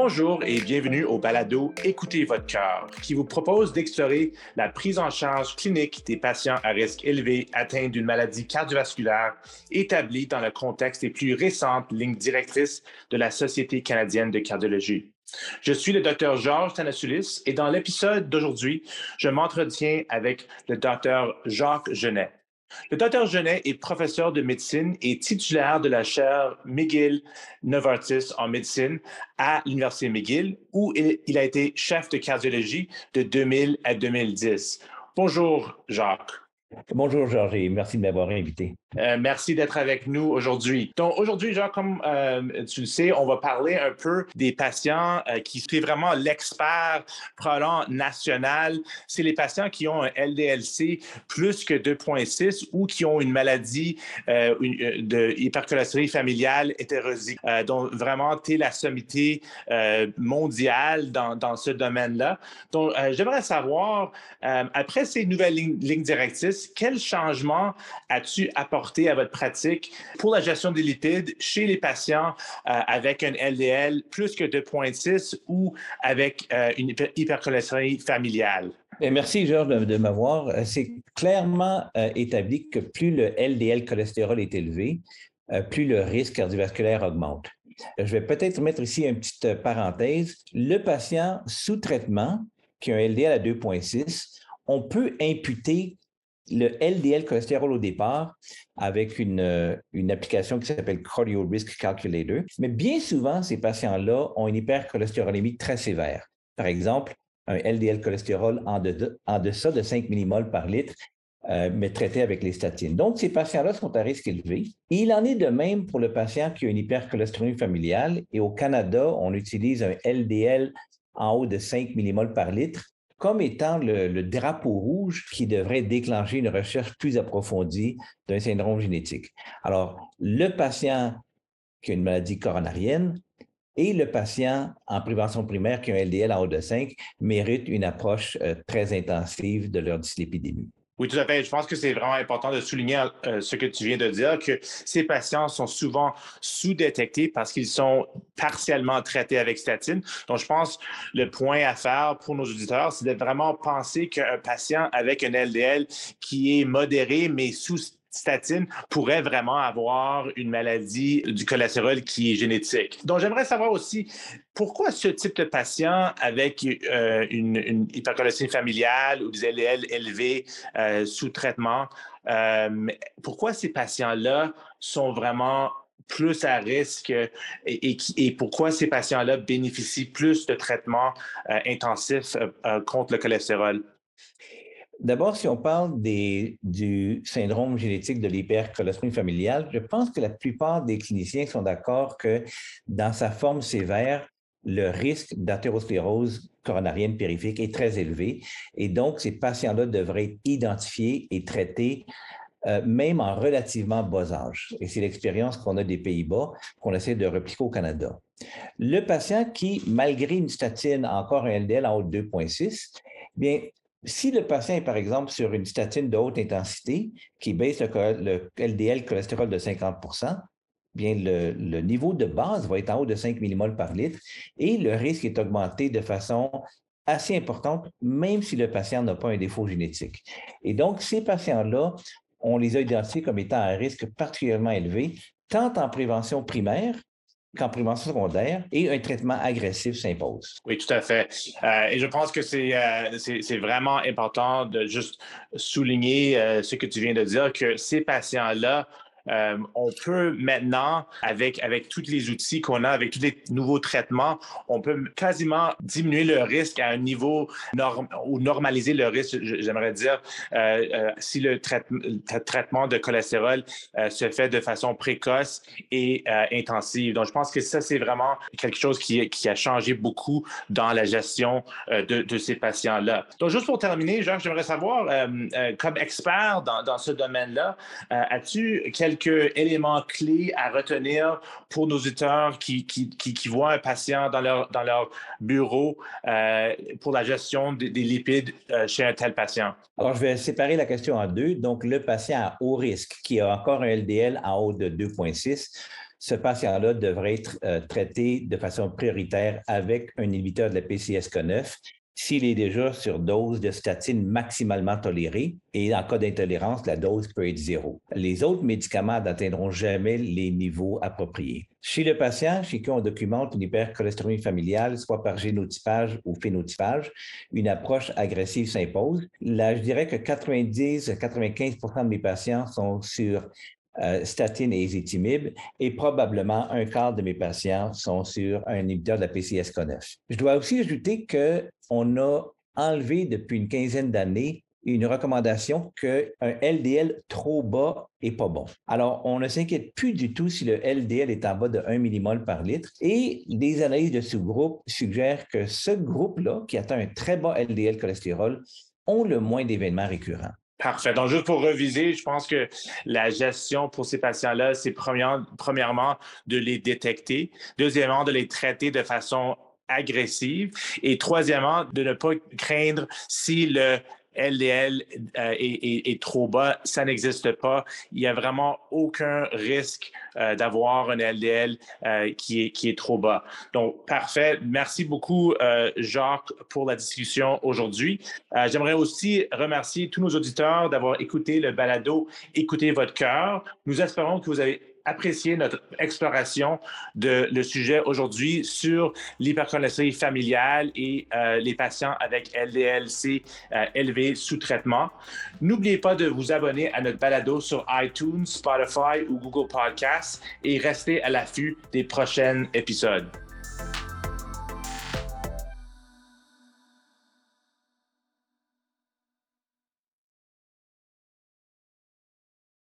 Bonjour et bienvenue au balado Écoutez votre cœur, qui vous propose d'explorer la prise en charge clinique des patients à risque élevé atteints d'une maladie cardiovasculaire établie dans le contexte des plus récentes lignes directrices de la Société canadienne de cardiologie. Je suis le docteur Georges Tanasulis et dans l'épisode d'aujourd'hui, je m'entretiens avec le docteur Jacques Genet. Le docteur Genet est professeur de médecine et titulaire de la chaire McGill Novartis en médecine à l'Université McGill, où il, a été chef de cardiologie de 2000 à 2010. Bonjour, Jacques. Bonjour, Georges, et merci de m'avoir invité. Euh, merci d'être avec nous aujourd'hui. Donc, aujourd'hui, Jacques, comme euh, tu le sais, on va parler un peu des patients euh, qui sont vraiment l'expert probablement national. C'est les patients qui ont un LDLC plus que 2,6 ou qui ont une maladie de hypercholestérolie familiale hétérozygote. donc, vraiment, tu es la sommité mondiale dans, ce domaine-là. Donc, j'aimerais savoir, après ces nouvelles lignes directrices, quel changement as-tu apporté à votre pratique pour la gestion des lipides chez les patients euh, avec un LDL plus que 2,6 ou avec euh, une hypercholestérolie familiale? Merci, Georges, de, m'avoir. Euh, c'est clairement établi que plus le LDL cholestérol est élevé, plus le risque cardiovasculaire augmente. Je vais peut-être mettre ici une petite parenthèse. Le patient sous traitement qui a un LDL à 2,6, on peut imputer le LDL cholestérol au départ avec une, euh, une application qui s'appelle Cardio Risk Calculator. Mais bien souvent, ces patients-là ont une hypercholestérolémie très sévère. Par exemple, un LDL cholestérol en, de, en deçà de 5 mmol par litre, euh, mais traité avec les statines. Donc, ces patients-là sont à risque élevé. il en est de même pour le patient qui a une hypercholestérolémie familiale. Et au Canada, on utilise un LDL en haut de 5 mmol par litre comme étant le, drapeau rouge qui devrait déclencher une recherche plus approfondie d'un syndrome génétique. Alors, le patient qui a une maladie coronarienne et le patient en prévention primaire qui a un LDL en haut de 5 méritent une approche euh, très intensive de leur dyslipidémie. Oui, tout à fait. Je pense que c'est vraiment important de souligner euh, ce que tu viens de dire, que ces patients sont souvent sous-détectés parce qu'ils sont partiellement traités avec statine. Donc, je pense le point à faire pour nos auditeurs, c'est de vraiment penser qu'un patient avec un LDL qui est modéré, mais sous statine pourrait vraiment avoir une maladie du cholestérol qui est génétique. Donc, j'aimerais savoir aussi pourquoi ce type de patient avec euh, une, une, hypercholestérolie familiale ou des LDL élevés euh, sous traitement, euh, pourquoi ces patients-là sont vraiment plus à risque et, et, pourquoi ces patients-là bénéficient plus de traitements intensifs contre le cholestérol? D'abord, si on parle du syndrome génétique de l'hypercholestérolémie familiale, je pense que la plupart des cliniciens sont d'accord que dans sa forme sévère, le risque d'athérosclérose coronarienne périphérique est très élevé et donc ces patients-là devraient être identifiés et traités euh, même en relativement bas âge. Et c'est l'expérience qu'on a des Pays-Bas qu'on essaie de repliquer au Canada. Le patient qui, malgré une statine, a encore un LDL en haut de 2,6, bien, si le patient est, par exemple, sur une statine de haute intensité qui baisse le, LDL cholestérol de 50% bien le, niveau de base va être en haut de 5 mmol par litre et le risque est augmenté de façon assez importante, même si le patient n'a pas un défaut génétique. Et donc, ces patients-là, on les a identifiés comme étant à un risque particulièrement élevé, tant en prévention primaire qu'en prévention secondaire et un traitement agressif s'impose. Oui, tout à fait. Euh, et je pense que euh, c'est, c'est, vraiment important de juste souligner euh, ce que tu viens de dire, que ces patients-là euh, on peut maintenant, avec, avec tous les outils qu'on a, avec tous les nouveaux traitements, on peut quasiment diminuer le risque à un niveau norm ou normaliser le risque, j'aimerais dire, euh, euh, si le, traitement de cholestérol se fait de façon précoce et intensive. Donc, je pense que ça, c'est vraiment quelque chose qui, qui, a changé beaucoup dans la gestion de, de, ces patients-là. Donc, juste pour terminer, Jacques, j'aimerais savoir, comme expert dans, dans ce domaine-là, as-tu quelques quelques éléments clés à retenir pour nos auditeurs qui, qui, voient un patient dans leur, dans leur bureau euh, pour la gestion des, lipides euh, chez un tel patient? Alors, je vais séparer la question en deux. Donc, le patient à haut risque qui a encore un LDL en haut de 2,6 ce patient-là devrait être euh, traité de façon prioritaire avec un inhibiteur de la PCSK9 s'il est déjà sur dose de statine maximalement tolérée et en cas d'intolérance, la dose peut être zéro. Les autres médicaments n'atteindront jamais les niveaux appropriés. Chez le patient chez qui on documente une hypercholestérolémie familiale, soit par génotypage ou phénotypage, une approche agressive s'impose. Là, je dirais que 90 95% de mes patients sont sur euh, statine et ézitimib, et probablement un quart de mes patients sont sur un inhibiteur de la PCSK9. Je dois aussi ajouter qu'on a enlevé depuis une quinzaine d'années une recommandation qu'un LDL trop bas est pas bon. Alors, on ne s'inquiète plus du tout si le LDL est en bas de 1 millimol par litre et des analyses de sous-groupe suggèrent que ce groupe-là, qui atteint un très bas LDL cholestérol, ont le moins d'événements récurrents. Parfait. Donc, juste pour reviser, je pense que la gestion pour ces patients-là, c'est premièrement de les détecter, deuxièmement de les traiter de façon agressive et troisièmement de ne pas craindre si le LDL euh, est, trop bas, ça n'existe pas. Il n'y a vraiment aucun risque euh, d'avoir un LDL euh, qui, est, qui est trop bas. Donc, parfait. Merci beaucoup, Jacques, pour la discussion aujourd'hui. J'aimerais aussi remercier tous nos auditeurs d'avoir écouté le balado Écoutez votre cœur. Nous espérons que vous avez apprécié notre exploration de le sujet aujourd'hui sur l'hypercholestérolie familiale et euh, les patients avec LDLC euh, élevé sous traitement. N'oubliez pas de vous abonner à notre balado sur iTunes, Spotify ou Google Podcasts et restez à l'affût des prochains épisodes.